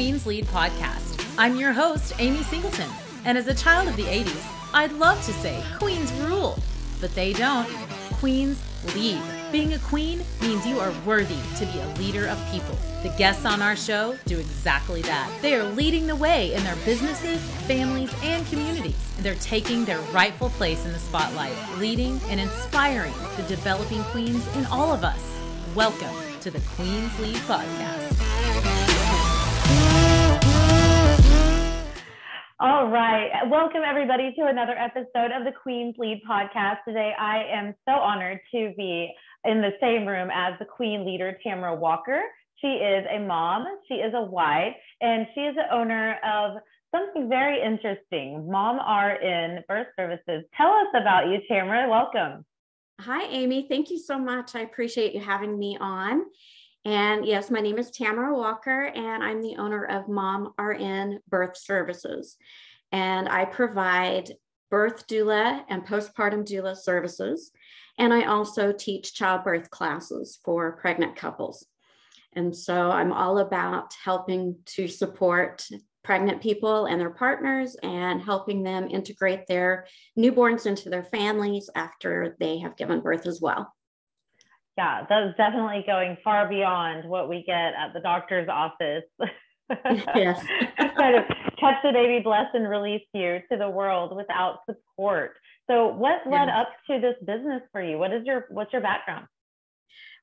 Queen's Lead podcast. I'm your host, Amy Singleton, and as a child of the 80s, I'd love to say Queens rule, but they don't. Queens lead. Being a queen means you are worthy to be a leader of people. The guests on our show do exactly that. They are leading the way in their businesses, families, and communities. They're taking their rightful place in the spotlight, leading and inspiring the developing queens in all of us. Welcome to the Queens Lead Podcast. All right. Welcome, everybody, to another episode of the Queen's Lead podcast. Today, I am so honored to be in the same room as the Queen leader, Tamara Walker. She is a mom, she is a wife, and she is the owner of something very interesting Mom RN Birth Services. Tell us about you, Tamara. Welcome. Hi, Amy. Thank you so much. I appreciate you having me on. And yes, my name is Tamara Walker, and I'm the owner of Mom RN Birth Services. And I provide birth doula and postpartum doula services. And I also teach childbirth classes for pregnant couples. And so I'm all about helping to support pregnant people and their partners and helping them integrate their newborns into their families after they have given birth as well yeah, that's definitely going far beyond what we get at the doctor's office. yes. kind of catch the baby, bless and release you to the world without support. So what led up to this business for you? What is your what's your background?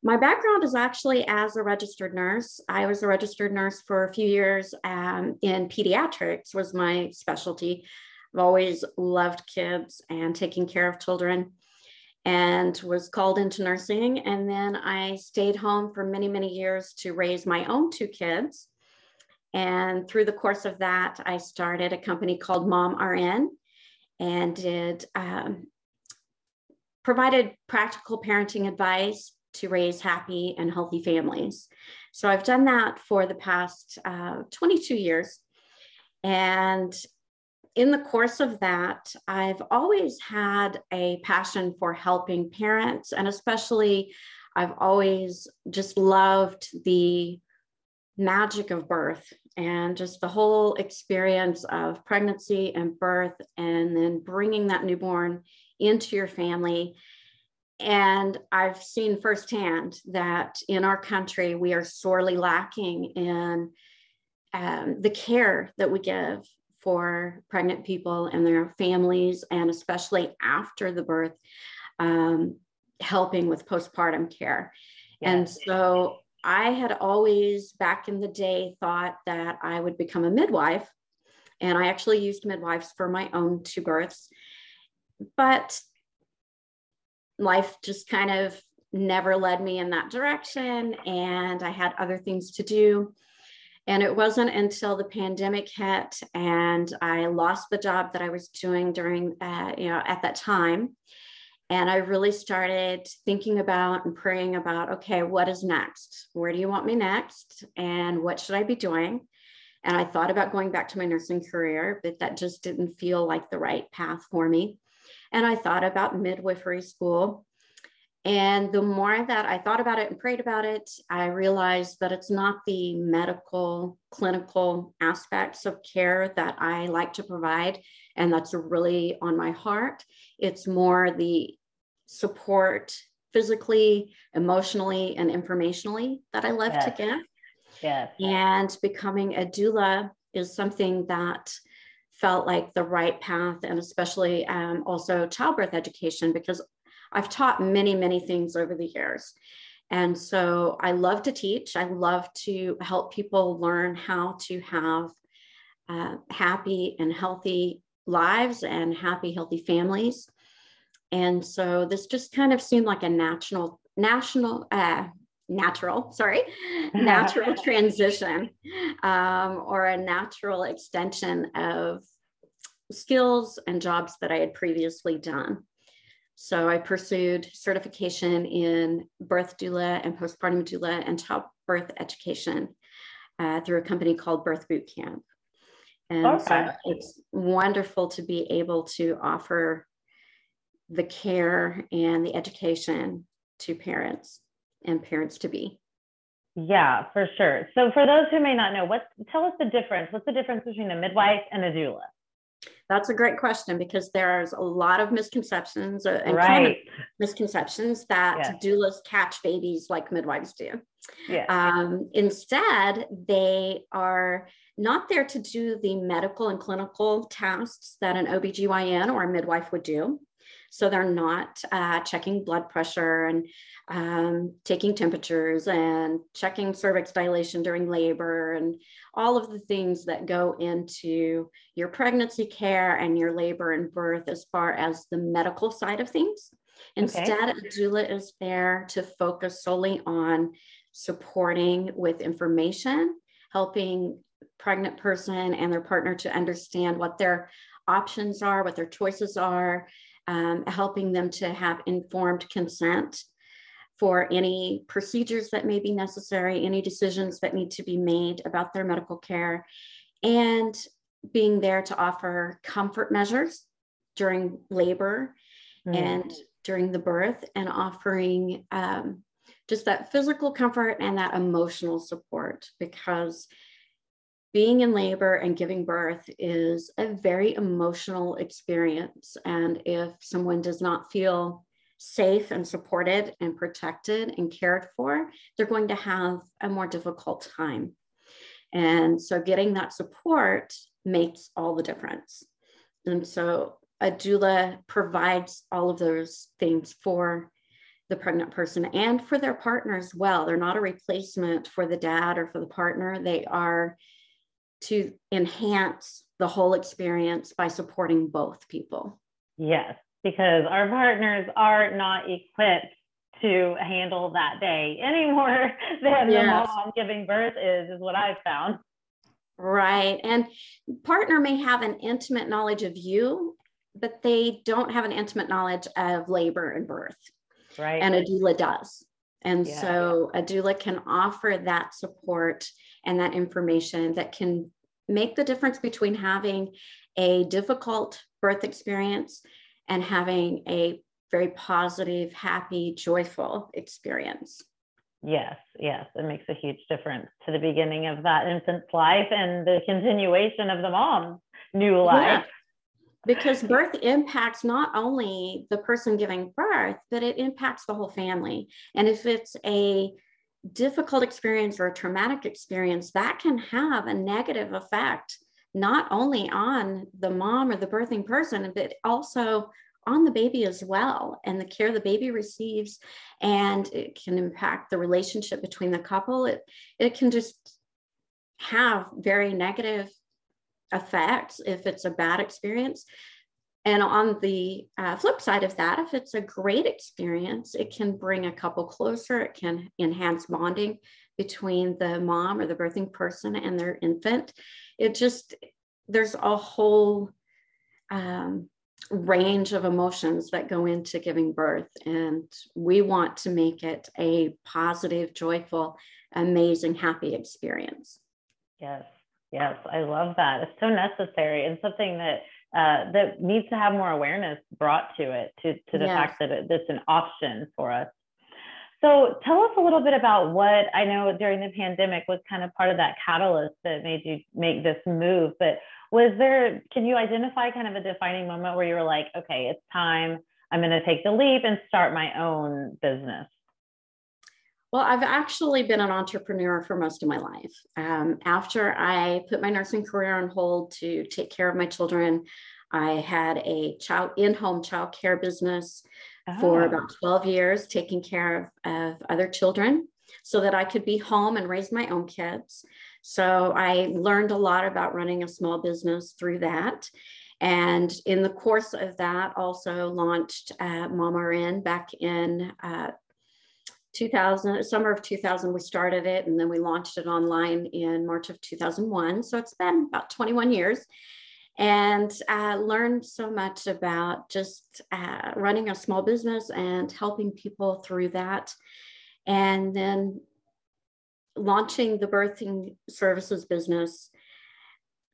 My background is actually as a registered nurse. I was a registered nurse for a few years um, in pediatrics was my specialty. I've always loved kids and taking care of children and was called into nursing. And then I stayed home for many, many years to raise my own two kids. And through the course of that, I started a company called Mom RN and did um, provided practical parenting advice to raise happy and healthy families. So I've done that for the past uh, 22 years. And in the course of that, I've always had a passion for helping parents, and especially I've always just loved the magic of birth and just the whole experience of pregnancy and birth, and then bringing that newborn into your family. And I've seen firsthand that in our country, we are sorely lacking in um, the care that we give for pregnant people and their families, and especially after the birth, um, helping with postpartum care. And so I had always, back in the day, thought that I would become a midwife. And I actually used midwives for my own two births. But life just kind of never led me in that direction. And I had other things to do. And it wasn't until the pandemic hit and I lost the job that I was doing during, uh, you know, at that time. And I really started thinking about and praying about, okay, what is next? Where do you want me next? And what should I be doing? And I thought about going back to my nursing career, but that just didn't feel like the right path for me. And I thought about midwifery school. And the more that I thought about it and prayed about it, I realized that it's not the medical, clinical aspects of care that I like to provide. And that's really on my heart. It's more the support physically, emotionally, and informationally that I love yes. to give. Yes. And becoming a doula is something that felt like the right path, and especially um, also childbirth education, because I've taught many, many things over the years. And so I love to teach. I love to help people learn how to have uh, happy and healthy lives and happy, healthy families. And so this just kind of seemed like a national, national, uh, natural, sorry, natural transition um, or a natural extension of skills and jobs that I had previously done. So I pursued certification in birth doula and postpartum doula and childbirth education uh, through a company called Birth Boot Camp. And okay. so it's wonderful to be able to offer the care and the education to parents and parents to be. Yeah, for sure. So for those who may not know, what tell us the difference. What's the difference between a midwife and a doula? That's a great question because there's a lot of misconceptions uh, and right. common misconceptions that Yes. doulas catch babies like midwives do. Yeah. Um, instead, they are not there to do the medical and clinical tasks that an OBGYN or a midwife would do. So they're not uh, checking blood pressure and um, taking temperatures and checking cervix dilation during labor and all of the things that go into your pregnancy care and your labor and birth as far as the medical side of things. Instead, a doula is there to focus solely on supporting with information, helping pregnant person and their partner to understand what their options are, what their choices are, um, helping them to have informed consent for any procedures that may be necessary, any decisions that need to be made about their medical care, and being there to offer comfort measures during labor Mm. and during the birth and offering um, just that physical comfort and that emotional support because being in labor and giving birth is a very emotional experience. And if someone does not feel safe and supported and protected and cared for, they're going to have a more difficult time. And so getting that support makes all the difference. And so a doula provides all of those things for the pregnant person and for their partner as well. They're not a replacement for the dad or for the partner. They are to enhance the whole experience by supporting both people. Yes, because our partners are not equipped to handle that day any more than the mom giving birth is, is what I've found. Right. And partner may have an intimate knowledge of you, but they don't have an intimate knowledge of labor and birth. Right. and a doula does. And Yeah. so a doula can offer that support and that information that can make the difference between having a difficult birth experience and having a very positive, happy, joyful experience. Yes, yes, it makes a huge difference to the beginning of that infant's life and the continuation of the mom's new life. Because birth impacts not only the person giving birth, but it impacts the whole family. And if it's a difficult experience or a traumatic experience, that can have a negative effect, not only on the mom or the birthing person, but also on the baby as well and the care the baby receives and it can impact the relationship between the couple it it can just have very negative effects if it's a bad experience. And on the uh, flip side of that, if it's a great experience, it can bring a couple closer. It can enhance bonding between the mom or the birthing person and their infant. It just, there's a whole um, range of emotions that go into giving birth. And we want to make it a positive, joyful, amazing, happy experience. Yes, yes, I love that. It's so necessary and something that uh, that needs to have more awareness brought to it, to to the Yes. fact that it, it's an option for us. So tell us a little bit about what I know during the pandemic was kind of part of that catalyst that made you make this move. But was there? Can you identify kind of a defining moment where you were like, okay, it's time. I'm going to take the leap and start my own business. Well, I've actually been an entrepreneur for most of my life. Um, after I put my nursing career on hold to take care of my children, I had a child in-home child care business for Oh, about 12 years, taking care of, of other children so that I could be home and raise my own kids. So I learned a lot about running a small business through that. And in the course of that, also launched uh, Mama RN back in uh, 2000, summer of 2000, we started it and then we launched it online in March of 2001. So it's been about 21 years and uh, learned so much about just uh, running a small business and helping people through that. And then launching the birthing services business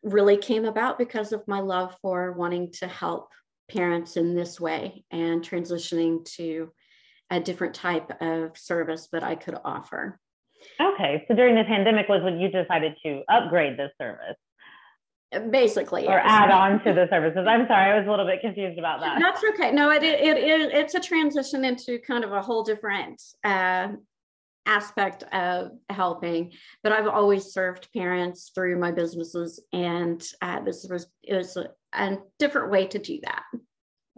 really came about because of my love for wanting to help parents in this way and transitioning to a different type of service that I could offer. Okay, so during the pandemic was when you decided to upgrade this service. Basically or add on to the services. I'm sorry i was a little bit confused about that. That's okay. No it, it, it it's a transition into kind of a whole different uh, aspect of helping. But i've always served parents through my businesses and uh, this was is a, a different way to do that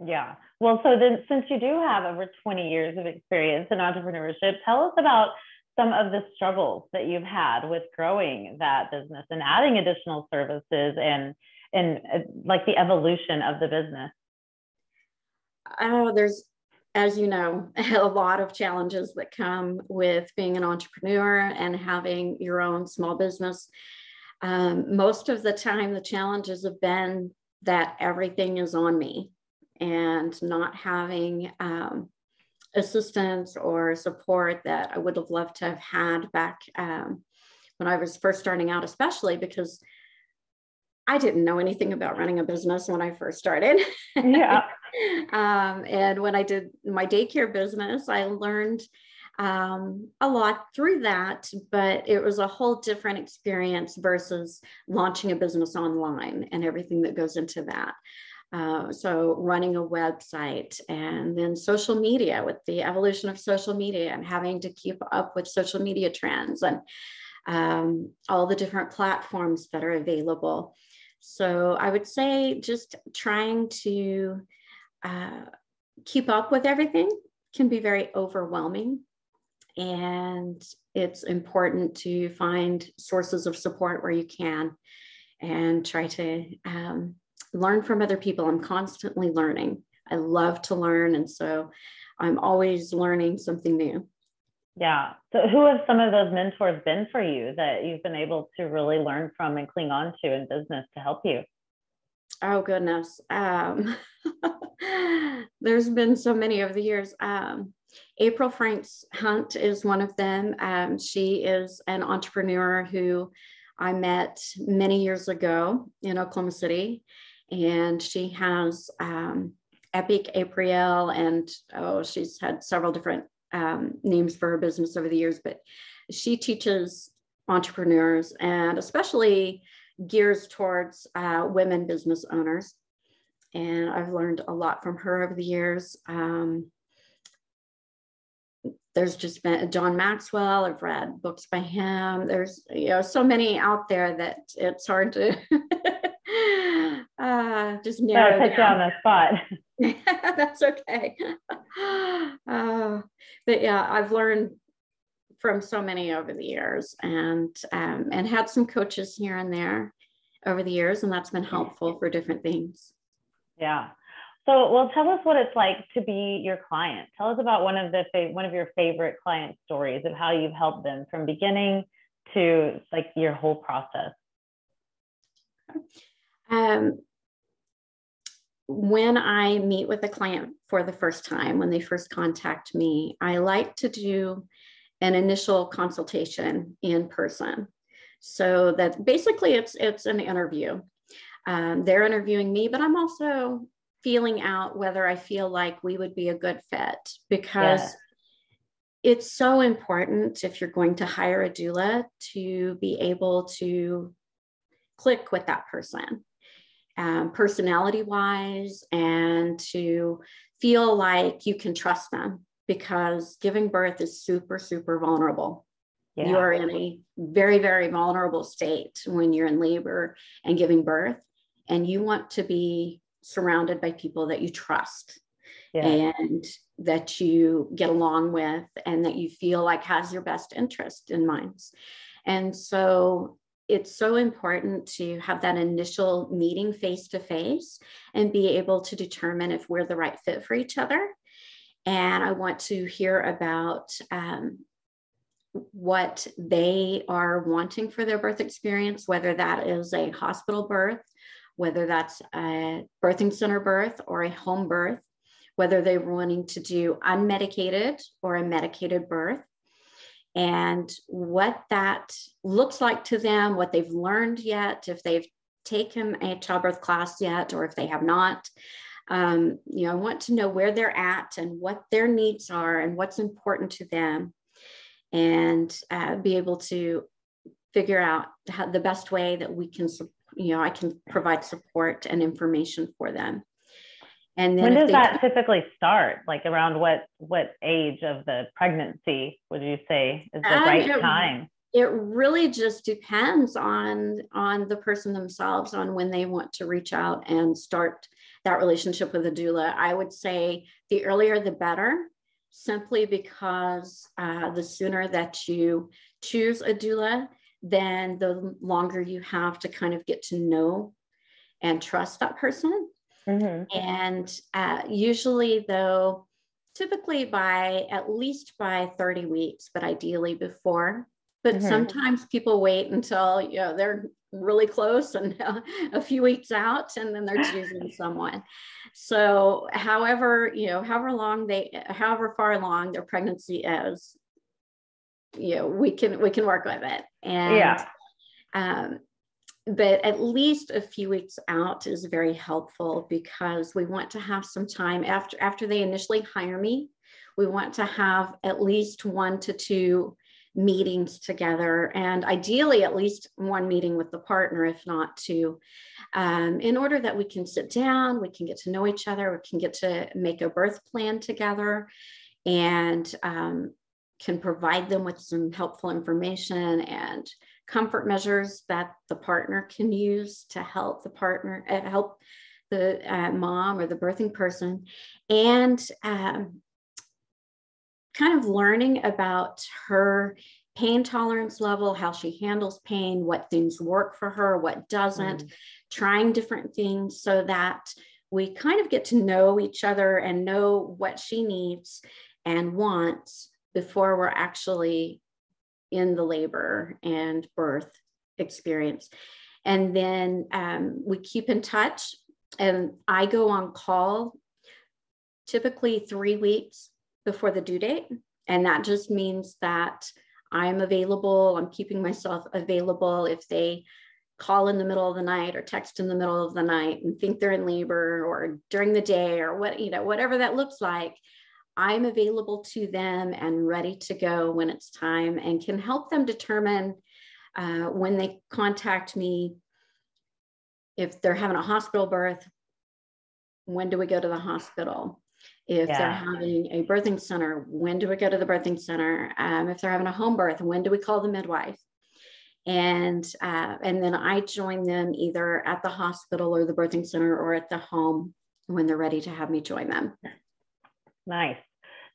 yeah. Well so then since you do have over 20 years of experience in entrepreneurship tell us about some of the struggles that you've had with growing that business and adding additional services and and uh, like the evolution of the business. Oh there's as you know a lot of challenges that come with being an entrepreneur and having your own small business. Um, most of the time the challenges have been that everything is on me and not having um, assistance or support that I would have loved to have had back um, when I was first starting out, especially because I didn't know anything about running a business when I first started. Yeah. um, and when I did my daycare business, I learned um, a lot through that, but it was a whole different experience versus launching a business online and everything that goes into that. Uh, so running a website and then social media with the evolution of social media and having to keep up with social media trends and um, all the different platforms that are available. So I would say just trying to uh, keep up with everything can be very overwhelming. And it's important to find sources of support where you can and try to um, learn from other people. I'm constantly learning. I love to learn. And so I'm always learning something new. Yeah. So, who have some of those mentors been for you that you've been able to really learn from and cling on to in business to help you? Oh, goodness. Um, there's been so many over the years. Um, April Franks Hunt is one of them. Um, she is an entrepreneur who I met many years ago in Oklahoma City and she has um, Epic April, and oh, she's had several different um, names for her business over the years, but she teaches entrepreneurs and especially gears towards uh, women business owners. And I've learned a lot from her over the years. Um, there's just been John Maxwell. I've read books by him. There's you know so many out there that it's hard to uh, just narrow put you on the spot. That's okay. Uh, but yeah, I've learned from so many over the years, and um, and had some coaches here and there over the years, and that's been helpful for different things. Yeah. So, well, tell us what it's like to be your client. Tell us about one of the fa- one of your favorite client stories of how you've helped them from beginning to like your whole process. Um, when I meet with a client for the first time, when they first contact me, I like to do an initial consultation in person. So that basically it's it's an interview. Um, they're interviewing me, but I'm also feeling out whether I feel like we would be a good fit because yeah. it's so important if you're going to hire a doula to be able to click with that person um, personality wise and to feel like you can trust them because giving birth is super, super vulnerable. Yeah. You are in a very, very vulnerable state when you're in labor and giving birth, and you want to be surrounded by people that you trust yeah. and that you get along with and that you feel like has your best interest in mind. And so it's so important to have that initial meeting face to face and be able to determine if we're the right fit for each other. And I want to hear about um, what they are wanting for their birth experience, whether that is a hospital birth, whether that's a birthing center birth or a home birth, whether they're wanting to do unmedicated or a medicated birth and what that looks like to them, what they've learned yet, if they've taken a childbirth class yet, or if they have not. Um, you know, I want to know where they're at and what their needs are and what's important to them. and uh, be able to figure out how, the best way that we can, you know, I can provide support and information for them. And when does that typically start? Like around what what age of the pregnancy would you say is the right it, time? It really just depends on on the person themselves on when they want to reach out and start that relationship with a doula. I would say the earlier the better, simply because uh, the sooner that you choose a doula, then the longer you have to kind of get to know and trust that person Mm-hmm. And uh, usually, though, typically by at least by 30 weeks, but ideally before. But mm-hmm. sometimes people wait until you know they're really close and uh, a few weeks out, and then they're choosing someone. So, however, you know, however long they, however far along their pregnancy is, you know, we can we can work with it. And yeah. Um, but at least a few weeks out is very helpful because we want to have some time after after they initially hire me we want to have at least one to two meetings together and ideally at least one meeting with the partner if not two um, in order that we can sit down we can get to know each other we can get to make a birth plan together and um, can provide them with some helpful information and comfort measures that the partner can use to help the partner uh, help the uh, mom or the birthing person and um, kind of learning about her pain tolerance level how she handles pain what things work for her what doesn't mm. trying different things so that we kind of get to know each other and know what she needs and wants before we're actually in the labor and birth experience. And then um, we keep in touch, and I go on call typically three weeks before the due date. And that just means that I'm available, I'm keeping myself available if they call in the middle of the night or text in the middle of the night and think they're in labor or during the day or what, you know, whatever that looks like. I'm available to them and ready to go when it's time and can help them determine uh, when they contact me if they're having a hospital birth, when do we go to the hospital? If yeah. they're having a birthing center, when do we go to the birthing center? Um, if they're having a home birth, when do we call the midwife? And uh, and then I join them either at the hospital or the birthing center or at the home when they're ready to have me join them. Nice.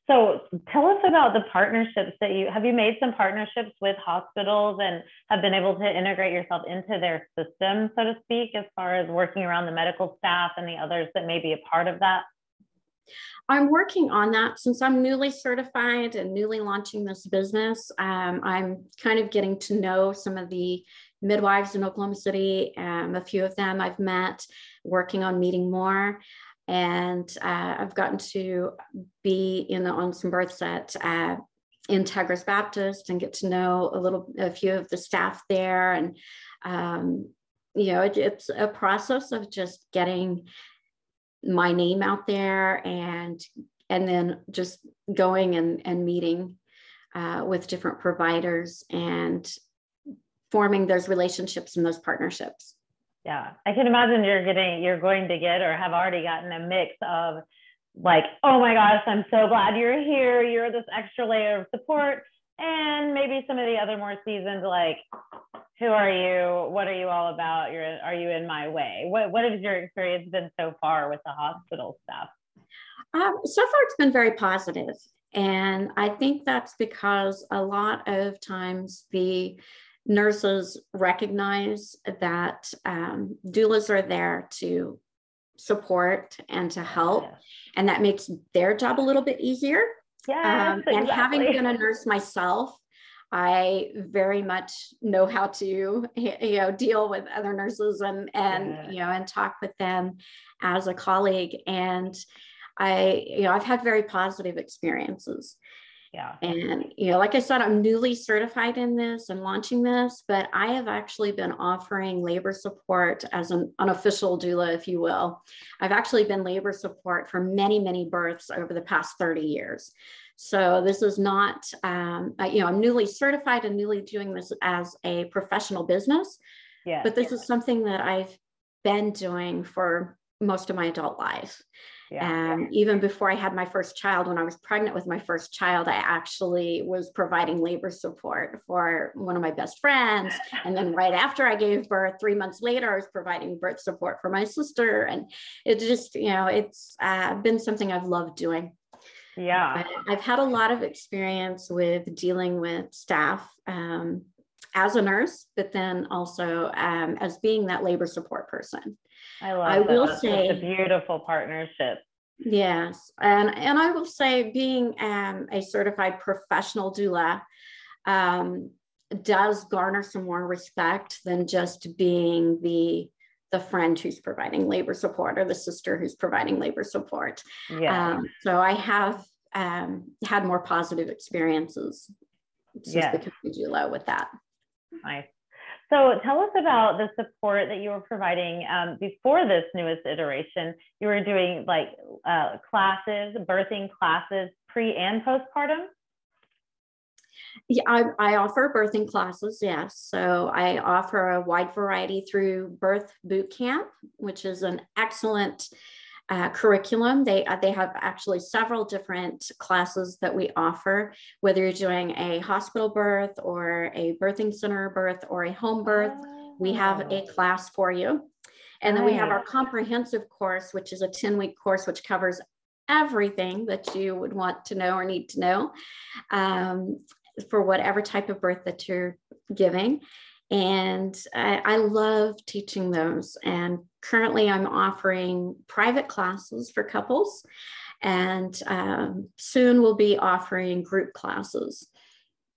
So tell us about the partnerships that you have you made some partnerships with hospitals and have been able to integrate yourself into their system, so to speak, as far as working around the medical staff and the others that may be a part of that? I'm working on that since I'm newly certified and newly launching this business. Um, I'm kind of getting to know some of the midwives in Oklahoma City. Um, a few of them I've met, working on meeting more and uh, I've gotten to be in the, on some births at uh, Integris Baptist and get to know a little, a few of the staff there, and um, you know, it, it's a process of just getting my name out there and and then just going and and meeting uh, with different providers and forming those relationships and those partnerships yeah. I can imagine you're getting you're going to get or have already gotten a mix of like oh my gosh i'm so glad you're here. You're this extra layer of support. And maybe some of the other more seasoned like who are you? What are you all about? You're are you in my way? What what has your experience been so far with the hospital staff? Um, so far it's been very positive. And i think that's because a lot of times the nurses recognize that um, doulas are there to support and to help, and that makes their job a little bit easier. Yeah, um, and having been a nurse myself, I very much know how to you know deal with other nurses and and yeah. you know and talk with them as a colleague and I you know I've had very positive experiences yeah. And, you know, like I said, I'm newly certified in this and launching this, but I have actually been offering labor support as an unofficial doula, if you will. I've actually been labor support for many, many births over the past 30 years. So this is not, um, you know, I'm newly certified and newly doing this as a professional business. Yeah. But this is something that I've been doing for most of my adult life. Yeah. Um, even before I had my first child, when I was pregnant with my first child, I actually was providing labor support for one of my best friends. And then right after I gave birth, three months later, I was providing birth support for my sister. And it just, you know, it's uh, been something I've loved doing. Yeah. I've had a lot of experience with dealing with staff um, as a nurse, but then also um, as being that labor support person. I love I that. will say it's a beautiful partnership. Yes. And and I will say being um, a certified professional doula um, does garner some more respect than just being the the friend who's providing labor support or the sister who's providing labor support. Yeah. Um, so I have um, had more positive experiences since yes. becoming doula with that. Nice. So tell us about the support that you were providing um, before this newest iteration. You were doing like uh, classes, birthing classes, pre and postpartum. Yeah, I, I offer birthing classes, yes. So I offer a wide variety through Birth Boot Camp, which is an excellent uh, curriculum. They, uh, they have actually several different classes that we offer, whether you're doing a hospital birth or a birthing center birth or a home birth, we have a oh. class for you. And then we have our comprehensive course, which is a 10 week course, which covers everything that you would want to know or need to know um, for whatever type of birth that you're giving. And I, I, love teaching those. And currently, I'm offering private classes for couples, and um, soon we'll be offering group classes.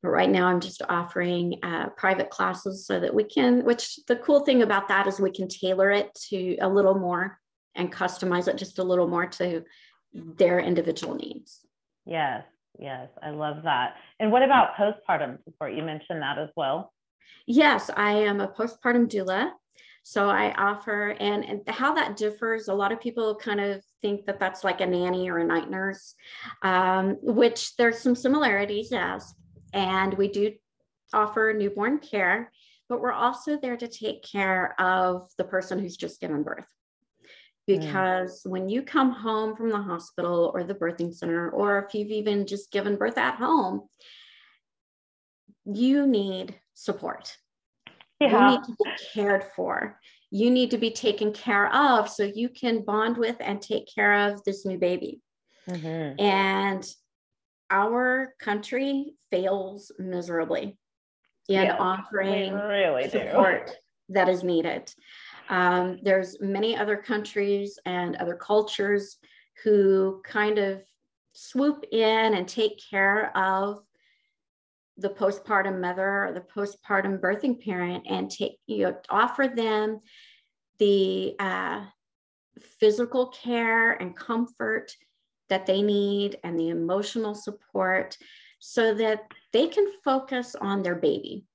But right now, I'm just offering uh, private classes so that we can, which the cool thing about that is we can tailor it to a little more and customize it just a little more to their individual needs. Yes, yes, I love that. And what about postpartum support? You mentioned that as well. Yes, I am a postpartum doula. So I offer, and, and how that differs, a lot of people kind of think that that's like a nanny or a night nurse, um, which there's some similarities, yes. And we do offer newborn care, but we're also there to take care of the person who's just given birth. Mm. Because mm. when you come home from the hospital or the birthing center, or if you've even just given birth at home, you need support. Yeah. You need to be cared for. You need to be taken care of so you can bond with and take care of this new baby. Mm-hmm. And our country fails miserably in yeah, offering really support do. that is needed. Um, there's many other countries and other cultures who kind of swoop in and take care of the postpartum mother or the postpartum birthing parent and take you know offer them the uh, physical care and comfort that they need and the emotional support so that they can focus on their baby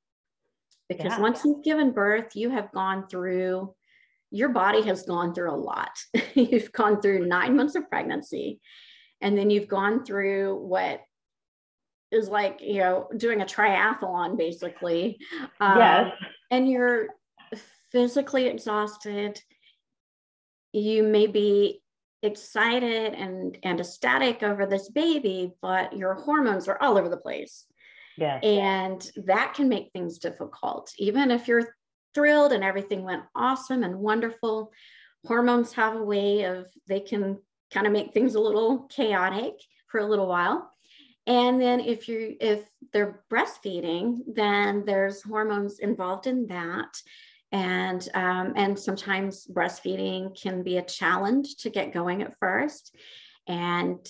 because yeah. once you've given birth you have gone through your body has gone through a lot you've gone through nine months of pregnancy and then you've gone through what is like you know doing a triathlon basically. Um, yes and you're physically exhausted. You may be excited and and ecstatic over this baby but your hormones are all over the place. Yeah and that can make things difficult. Even if you're thrilled and everything went awesome and wonderful hormones have a way of they can kind of make things a little chaotic for a little while and then if you if they're breastfeeding, then there's hormones involved in that. And um, and sometimes breastfeeding can be a challenge to get going at first. And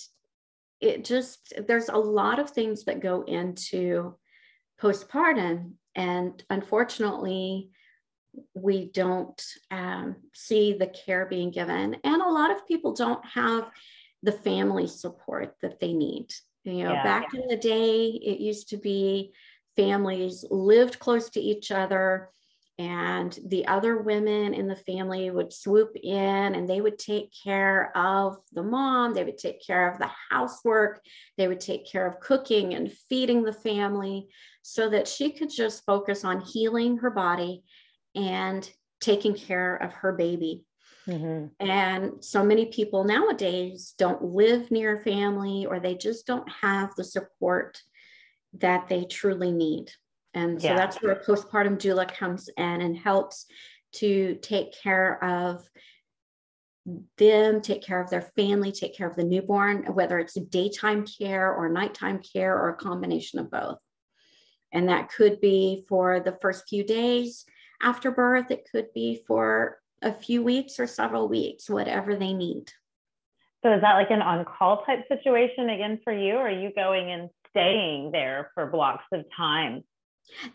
it just there's a lot of things that go into postpartum. And unfortunately, we don't um, see the care being given. And a lot of people don't have the family support that they need. You know, yeah, back yeah. in the day, it used to be families lived close to each other and the other women in the family would swoop in and they would take care of the mom they would take care of the housework they would take care of cooking and feeding the family so that she could just focus on healing her body and taking care of her baby mm-hmm. and so many people nowadays don't live near family or they just don't have the support that they truly need and so yeah. that's where a postpartum doula comes in and helps to take care of them, take care of their family, take care of the newborn, whether it's daytime care or nighttime care or a combination of both. And that could be for the first few days after birth, it could be for a few weeks or several weeks, whatever they need. So, is that like an on call type situation again for you? Or are you going and staying there for blocks of time?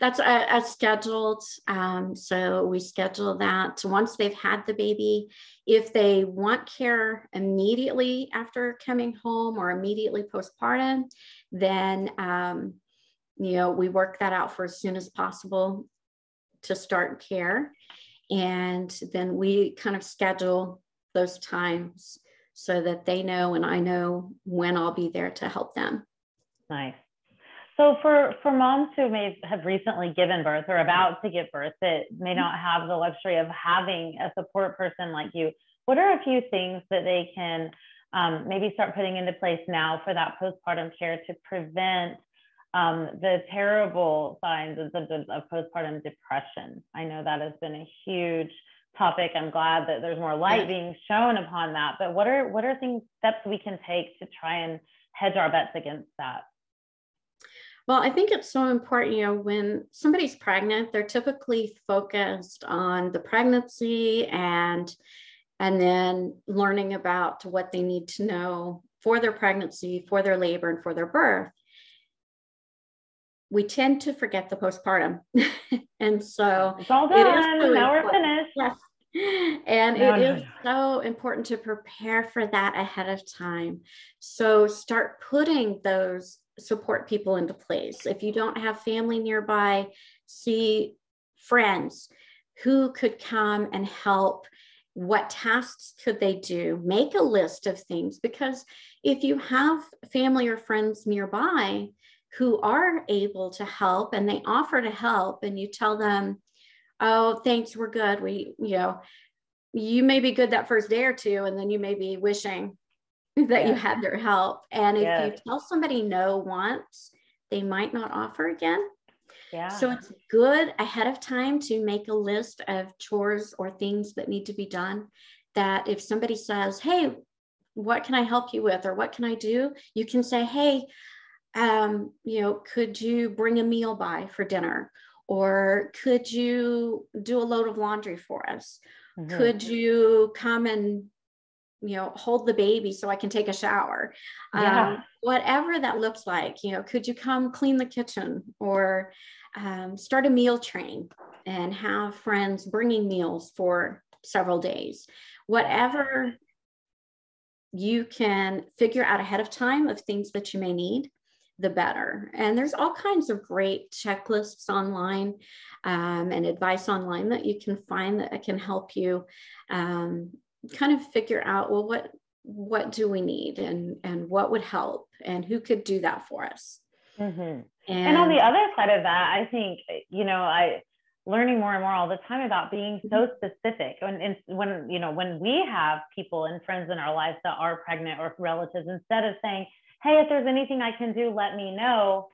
That's a, a scheduled. Um, so we schedule that once they've had the baby. If they want care immediately after coming home or immediately postpartum, then um, you know we work that out for as soon as possible to start care, and then we kind of schedule those times so that they know and I know when I'll be there to help them. Nice. So for for moms who may have recently given birth or about to give birth that may mm-hmm. not have the luxury of having a support person like you, what are a few things that they can um, maybe start putting into place now for that postpartum care to prevent um, the terrible signs and symptoms of postpartum depression? I know that has been a huge topic. I'm glad that there's more light being shown upon that. But what are what are things steps we can take to try and hedge our bets against that? Well, I think it's so important, you know, when somebody's pregnant, they're typically focused on the pregnancy and and then learning about what they need to know for their pregnancy, for their labor, and for their birth. We tend to forget the postpartum. and so it's all done. Really now we're finished. Yes. And no, it no, is no. so important to prepare for that ahead of time. So start putting those support people into place. If you don't have family nearby, see friends who could come and help. What tasks could they do? Make a list of things because if you have family or friends nearby who are able to help and they offer to help, and you tell them, Oh, thanks, we're good. We, you know, you may be good that first day or two, and then you may be wishing that yeah. you had their help. And if yes. you tell somebody no once, they might not offer again. Yeah. So it's good ahead of time to make a list of chores or things that need to be done. That if somebody says, Hey, what can I help you with? Or what can I do? You can say, Hey, um, you know, could you bring a meal by for dinner? Or could you do a load of laundry for us? Mm-hmm. Could you come and you know hold the baby so i can take a shower yeah. um, whatever that looks like you know could you come clean the kitchen or um, start a meal train and have friends bringing meals for several days whatever you can figure out ahead of time of things that you may need the better and there's all kinds of great checklists online um, and advice online that you can find that can help you um, kind of figure out well what what do we need and and what would help and who could do that for us mm-hmm. and, and on the other side of that i think you know i learning more and more all the time about being so mm-hmm. specific and, when you know when we have people and friends in our lives that are pregnant or relatives instead of saying hey if there's anything i can do let me know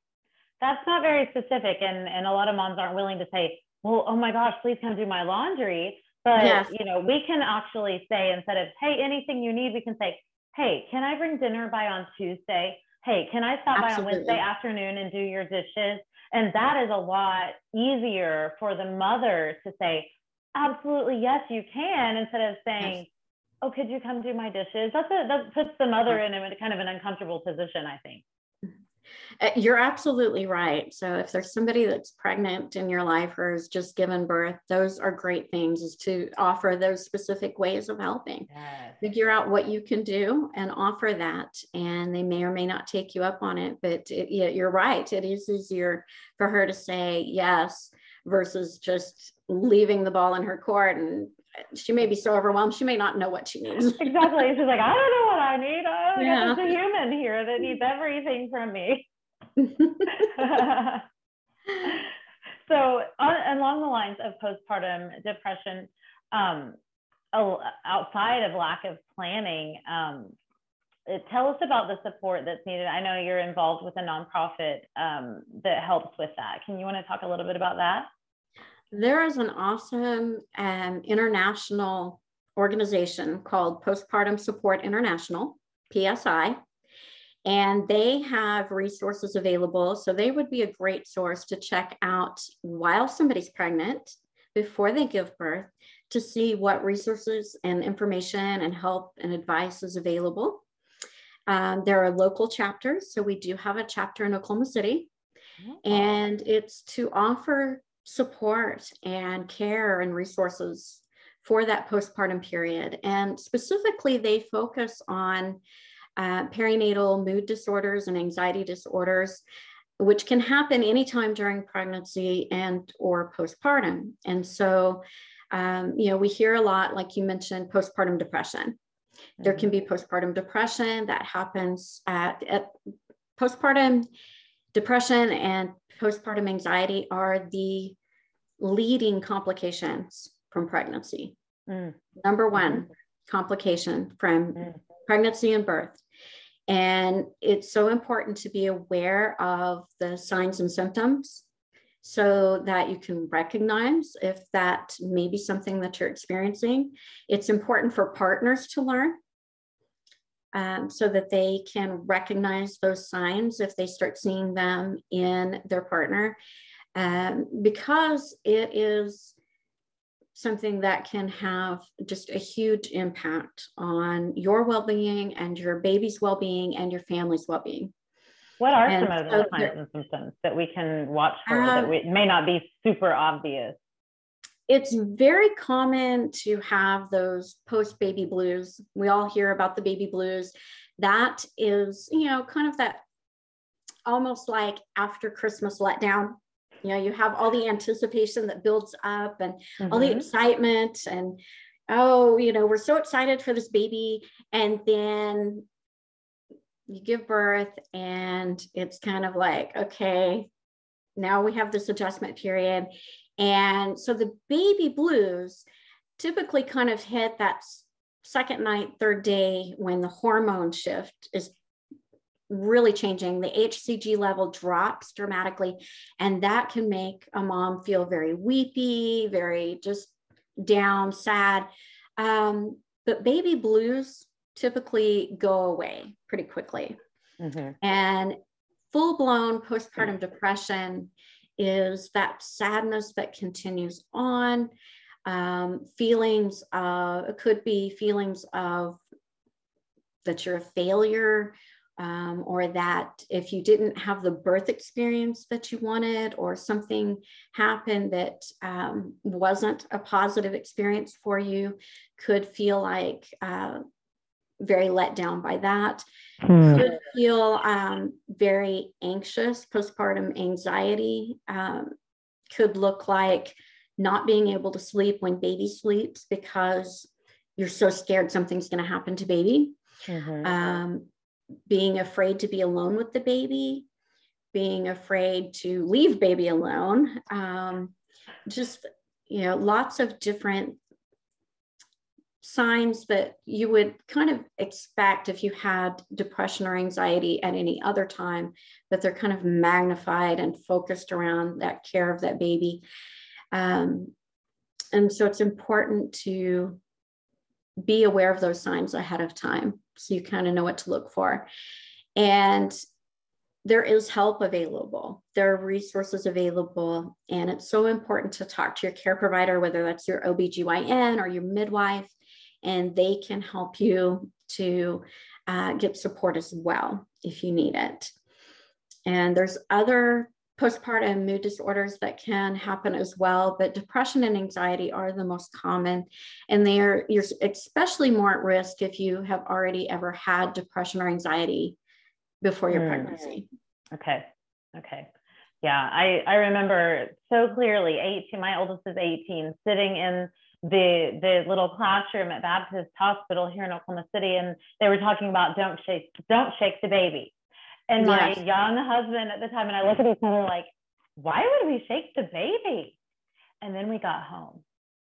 that's not very specific and and a lot of moms aren't willing to say well oh my gosh please come do my laundry but yes. you know, we can actually say instead of hey, anything you need, we can say, hey, can I bring dinner by on Tuesday? Hey, can I stop Absolutely. by on Wednesday afternoon and do your dishes? And that is a lot easier for the mother to say, absolutely, yes, you can, instead of saying, yes. Oh, could you come do my dishes? That's a, that puts the mother in a kind of an uncomfortable position, I think. Uh, you're absolutely right. So if there's somebody that's pregnant in your life or has just given birth, those are great things is to offer those specific ways of helping. Yes. Figure out what you can do and offer that. And they may or may not take you up on it, but it, yeah, you're right. It is easier for her to say yes versus just leaving the ball in her court and she may be so overwhelmed she may not know what she needs. Exactly. She's like i don't know what i need. Oh yeah. there's a human here that needs everything from me. So on, along the lines of postpartum depression um, outside of lack of planning um, tell us about the support that's needed. I know you're involved with a nonprofit um, that helps with that. Can you want to talk a little bit about that there is an awesome um, international organization called Postpartum Support International, PSI, and they have resources available. So they would be a great source to check out while somebody's pregnant before they give birth to see what resources and information and help and advice is available. Um, there are local chapters. So we do have a chapter in Oklahoma City, and it's to offer support and care and resources for that postpartum period. And specifically, they focus on uh, perinatal mood disorders and anxiety disorders, which can happen anytime during pregnancy and or postpartum. And so, um, you know, we hear a lot, like you mentioned, postpartum depression. Mm-hmm. There can be mm-hmm. postpartum depression that happens at, at postpartum depression and postpartum anxiety are the leading complications from pregnancy. Mm. Number one mm-hmm. complication from mm. pregnancy and birth. And it's so important to be aware of the signs and symptoms so that you can recognize if that may be something that you're experiencing. It's important for partners to learn um, so that they can recognize those signs if they start seeing them in their partner. Um, because it is something that can have just a huge impact on your well-being and your baby's well-being and your family's well-being. What are and some of those so signs and symptoms that we can watch for uh, that we, may not be super obvious it's very common to have those post baby blues. We all hear about the baby blues. That is, you know, kind of that almost like after Christmas letdown. You know, you have all the anticipation that builds up and mm-hmm. all the mm-hmm. excitement and oh, you know, we're so excited for this baby. And then you give birth and it's kind of like, okay, now we have this adjustment period and so the baby blues typically kind of hit that second night, third day when the hormone shift is really changing. The HCG level drops dramatically, and that can make a mom feel very weepy, very just down, sad. Um, but baby blues typically go away pretty quickly. Mm-hmm. And full blown postpartum depression is that sadness that continues on, um, feelings, uh, it could be feelings of that you're a failure, um, or that if you didn't have the birth experience that you wanted, or something happened that um, wasn't a positive experience for you, could feel like uh, very let down by that. Hmm. Could feel um, very anxious, postpartum anxiety. Um, could look like not being able to sleep when baby sleeps because you're so scared something's going to happen to baby. Mm-hmm. Um, being afraid to be alone with the baby, being afraid to leave baby alone. Um, just, you know, lots of different signs that you would kind of expect if you had depression or anxiety at any other time, but they're kind of magnified and focused around that care of that baby. Um, and so it's important to be aware of those signs ahead of time so you kind of know what to look for. And there is help available. There are resources available. And it's so important to talk to your care provider, whether that's your OBGYN or your midwife, and they can help you to uh, get support as well if you need it. And there's other postpartum mood disorders that can happen as well, but depression and anxiety are the most common. And they are you're especially more at risk if you have already ever had depression or anxiety before your mm. pregnancy. Okay. Okay. Yeah, I, I remember so clearly 18, my oldest is 18, sitting in the the little classroom at Baptist Hospital here in Oklahoma City, and they were talking about don't shake don't shake the baby. And my yes. young husband at the time, and I look at each other like, why would we shake the baby? And then we got home,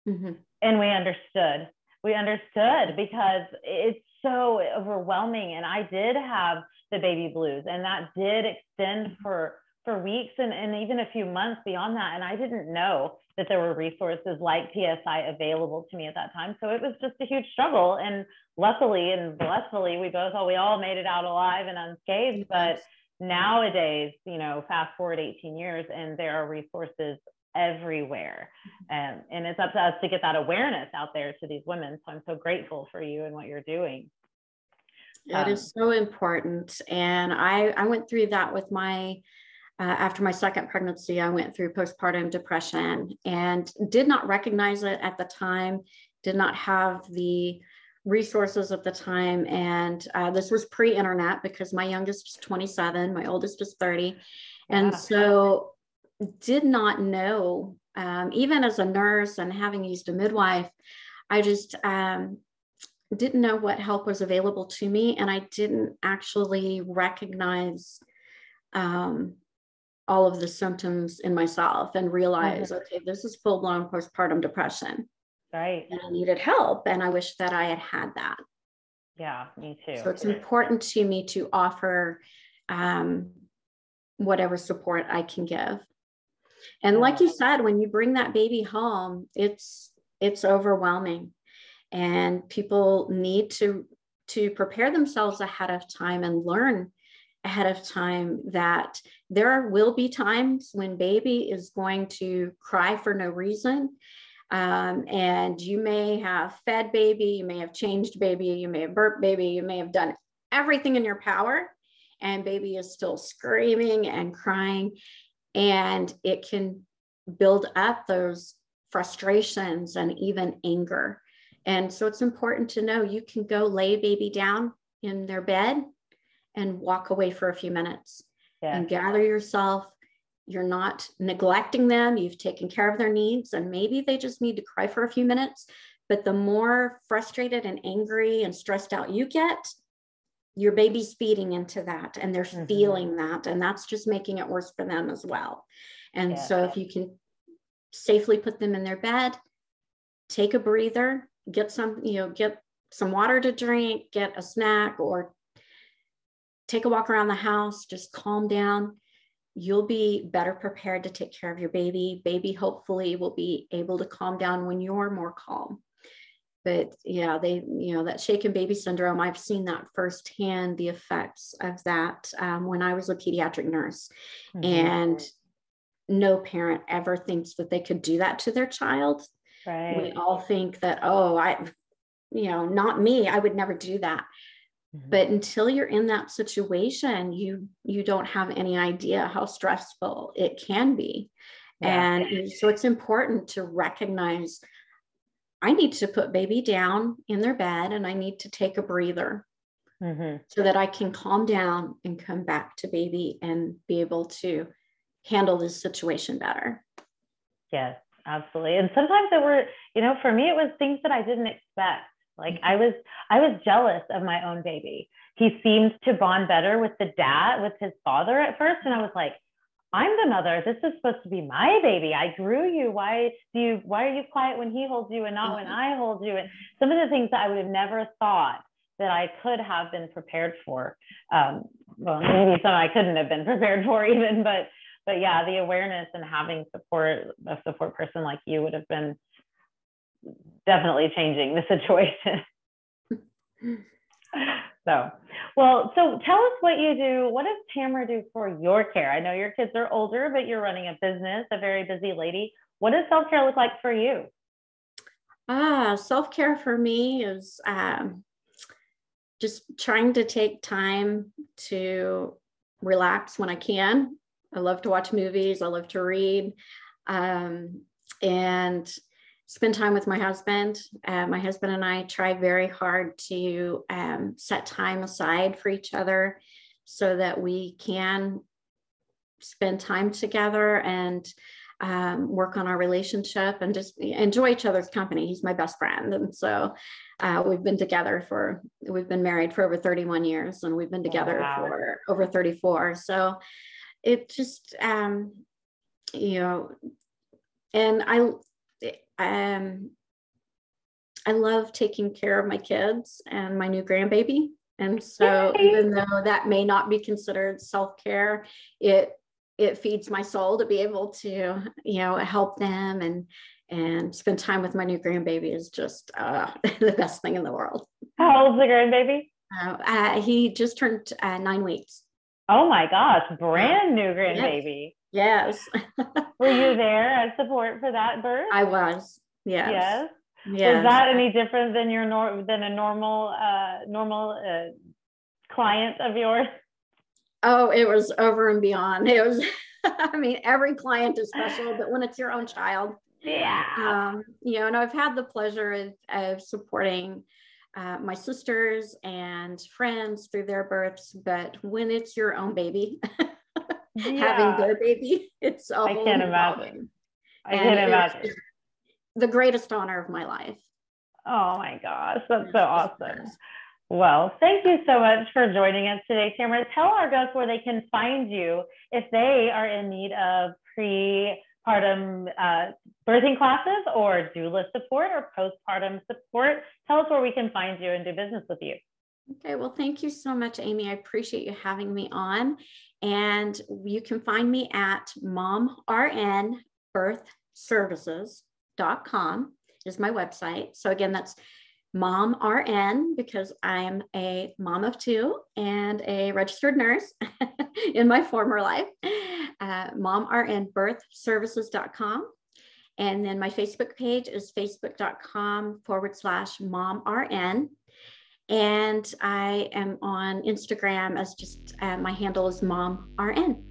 mm-hmm. and we understood. We understood because it's so overwhelming, and I did have the baby blues, and that did extend for for weeks and, and even a few months beyond that. And I didn't know that there were resources like PSI available to me at that time. So it was just a huge struggle. And luckily and blessedly, we both all we all made it out alive and unscathed. But nowadays, you know, fast forward 18 years and there are resources everywhere. And, and it's up to us to get that awareness out there to these women. So I'm so grateful for you and what you're doing. Um, is so important. And I, I went through that with my uh, after my second pregnancy, I went through postpartum depression and did not recognize it at the time, did not have the resources at the time. And uh, this was pre internet because my youngest is 27, my oldest is 30. And yeah. so did not know, um, even as a nurse and having used a midwife, I just um, didn't know what help was available to me. And I didn't actually recognize um, all of the symptoms in myself and realize, mm-hmm. okay, this is full blown postpartum depression. Right. And I needed help. And I wish that I had had that. Yeah, me too. So it's important to me to offer um, whatever support I can give. And like you said, when you bring that baby home, it's it's overwhelming, and people need to to prepare themselves ahead of time and learn ahead of time that there will be times when baby is going to cry for no reason. Um, and you may have fed baby, you may have changed baby, you may have burped baby, you may have done everything in your power, and baby is still screaming and crying. And it can build up those frustrations and even anger. And so it's important to know you can go lay baby down in their bed and walk away for a few minutes yeah. and gather yourself. You're not neglecting them. You've taken care of their needs, and maybe they just need to cry for a few minutes. But the more frustrated and angry and stressed out you get, your baby's feeding into that and they're mm-hmm. feeling that. And that's just making it worse for them as well. And yeah. so, if you can safely put them in their bed, take a breather, get some, you know, get some water to drink, get a snack, or take a walk around the house, just calm down. You'll be better prepared to take care of your baby. Baby hopefully will be able to calm down when you're more calm. But yeah, they, you know, that shaken baby syndrome, I've seen that firsthand, the effects of that um, when I was a pediatric nurse. Mm-hmm. And no parent ever thinks that they could do that to their child. Right. We all think that, oh, I, you know, not me, I would never do that. Mm-hmm. But until you're in that situation, you you don't have any idea how stressful it can be. Yeah. And so it's important to recognize I need to put baby down in their bed and I need to take a breather mm-hmm. so that I can calm down and come back to baby and be able to handle this situation better. Yes, absolutely. And sometimes it were, you know, for me, it was things that I didn't expect. Like I was, I was jealous of my own baby. He seemed to bond better with the dad, with his father at first. And I was like, I'm the mother. This is supposed to be my baby. I grew you. Why do you, why are you quiet when he holds you and not when I hold you? And some of the things that I would have never thought that I could have been prepared for. Um, well, maybe some I couldn't have been prepared for even, but, but yeah, the awareness and having support, a support person like you would have been definitely changing the situation. so, well, so tell us what you do. What does Tamara do for your care? I know your kids are older, but you're running a business, a very busy lady. What does self care look like for you? Ah, self care for me is um, just trying to take time to relax when I can. I love to watch movies. I love to read. Um, and spend time with my husband. Uh, my husband and I try very hard to um, set time aside for each other so that we can spend time together and um, work on our relationship and just enjoy each other's company. He's my best friend. And so uh, we've been together for, we've been married for over 31 years and we've been together wow. for over 34. So it just, um, you know, and I, um, I love taking care of my kids and my new grandbaby. And so Yay. even though that may not be considered self-care, it it feeds my soul to be able to, you know, help them and and spend time with my new grandbaby is just uh, the best thing in the world. How old's the grandbaby? Uh, uh, he just turned uh, nine weeks. Oh my gosh, brand new grandbaby. Yes. Were you there as support for that birth? I was. Yes. Yes. Yes. Was that any different than your nor- than a normal uh, normal uh, client of yours? Oh, it was over and beyond. It was, I mean, every client is special, but when it's your own child, yeah. Um, you know, and I've had the pleasure of, of supporting uh, my sisters and friends through their births, but when it's your own baby, yeah. having their baby, it's all I can't imagine. I can't imagine. The greatest honor of my life. Oh my gosh, that's so awesome. Well, thank you so much for joining us today, Tamara. Tell our guests where they can find you if they are in need of pre-partum uh, birthing classes or doula support or postpartum support. Tell us where we can find you and do business with you. Okay, well, thank you so much, Amy. I appreciate you having me on. And you can find me at momrnbirthservices.com is my website. So again, that's mom RN because I'm a mom of two and a registered nurse in my former life. Uh, mom RN birthservices.com. And then my Facebook page is facebook.com forward slash mom RN. And I am on Instagram as just uh, my handle is mom RN.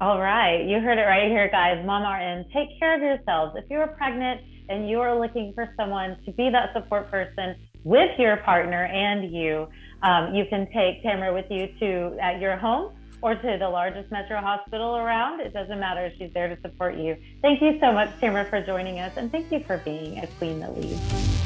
All right. You heard it right here, guys. Mom RN, take care of yourselves. If you're pregnant, and you are looking for someone to be that support person with your partner and you, um, you can take Tamara with you to at your home or to the largest metro hospital around. It doesn't matter. She's there to support you. Thank you so much, Tamara, for joining us, and thank you for being a queen that leads.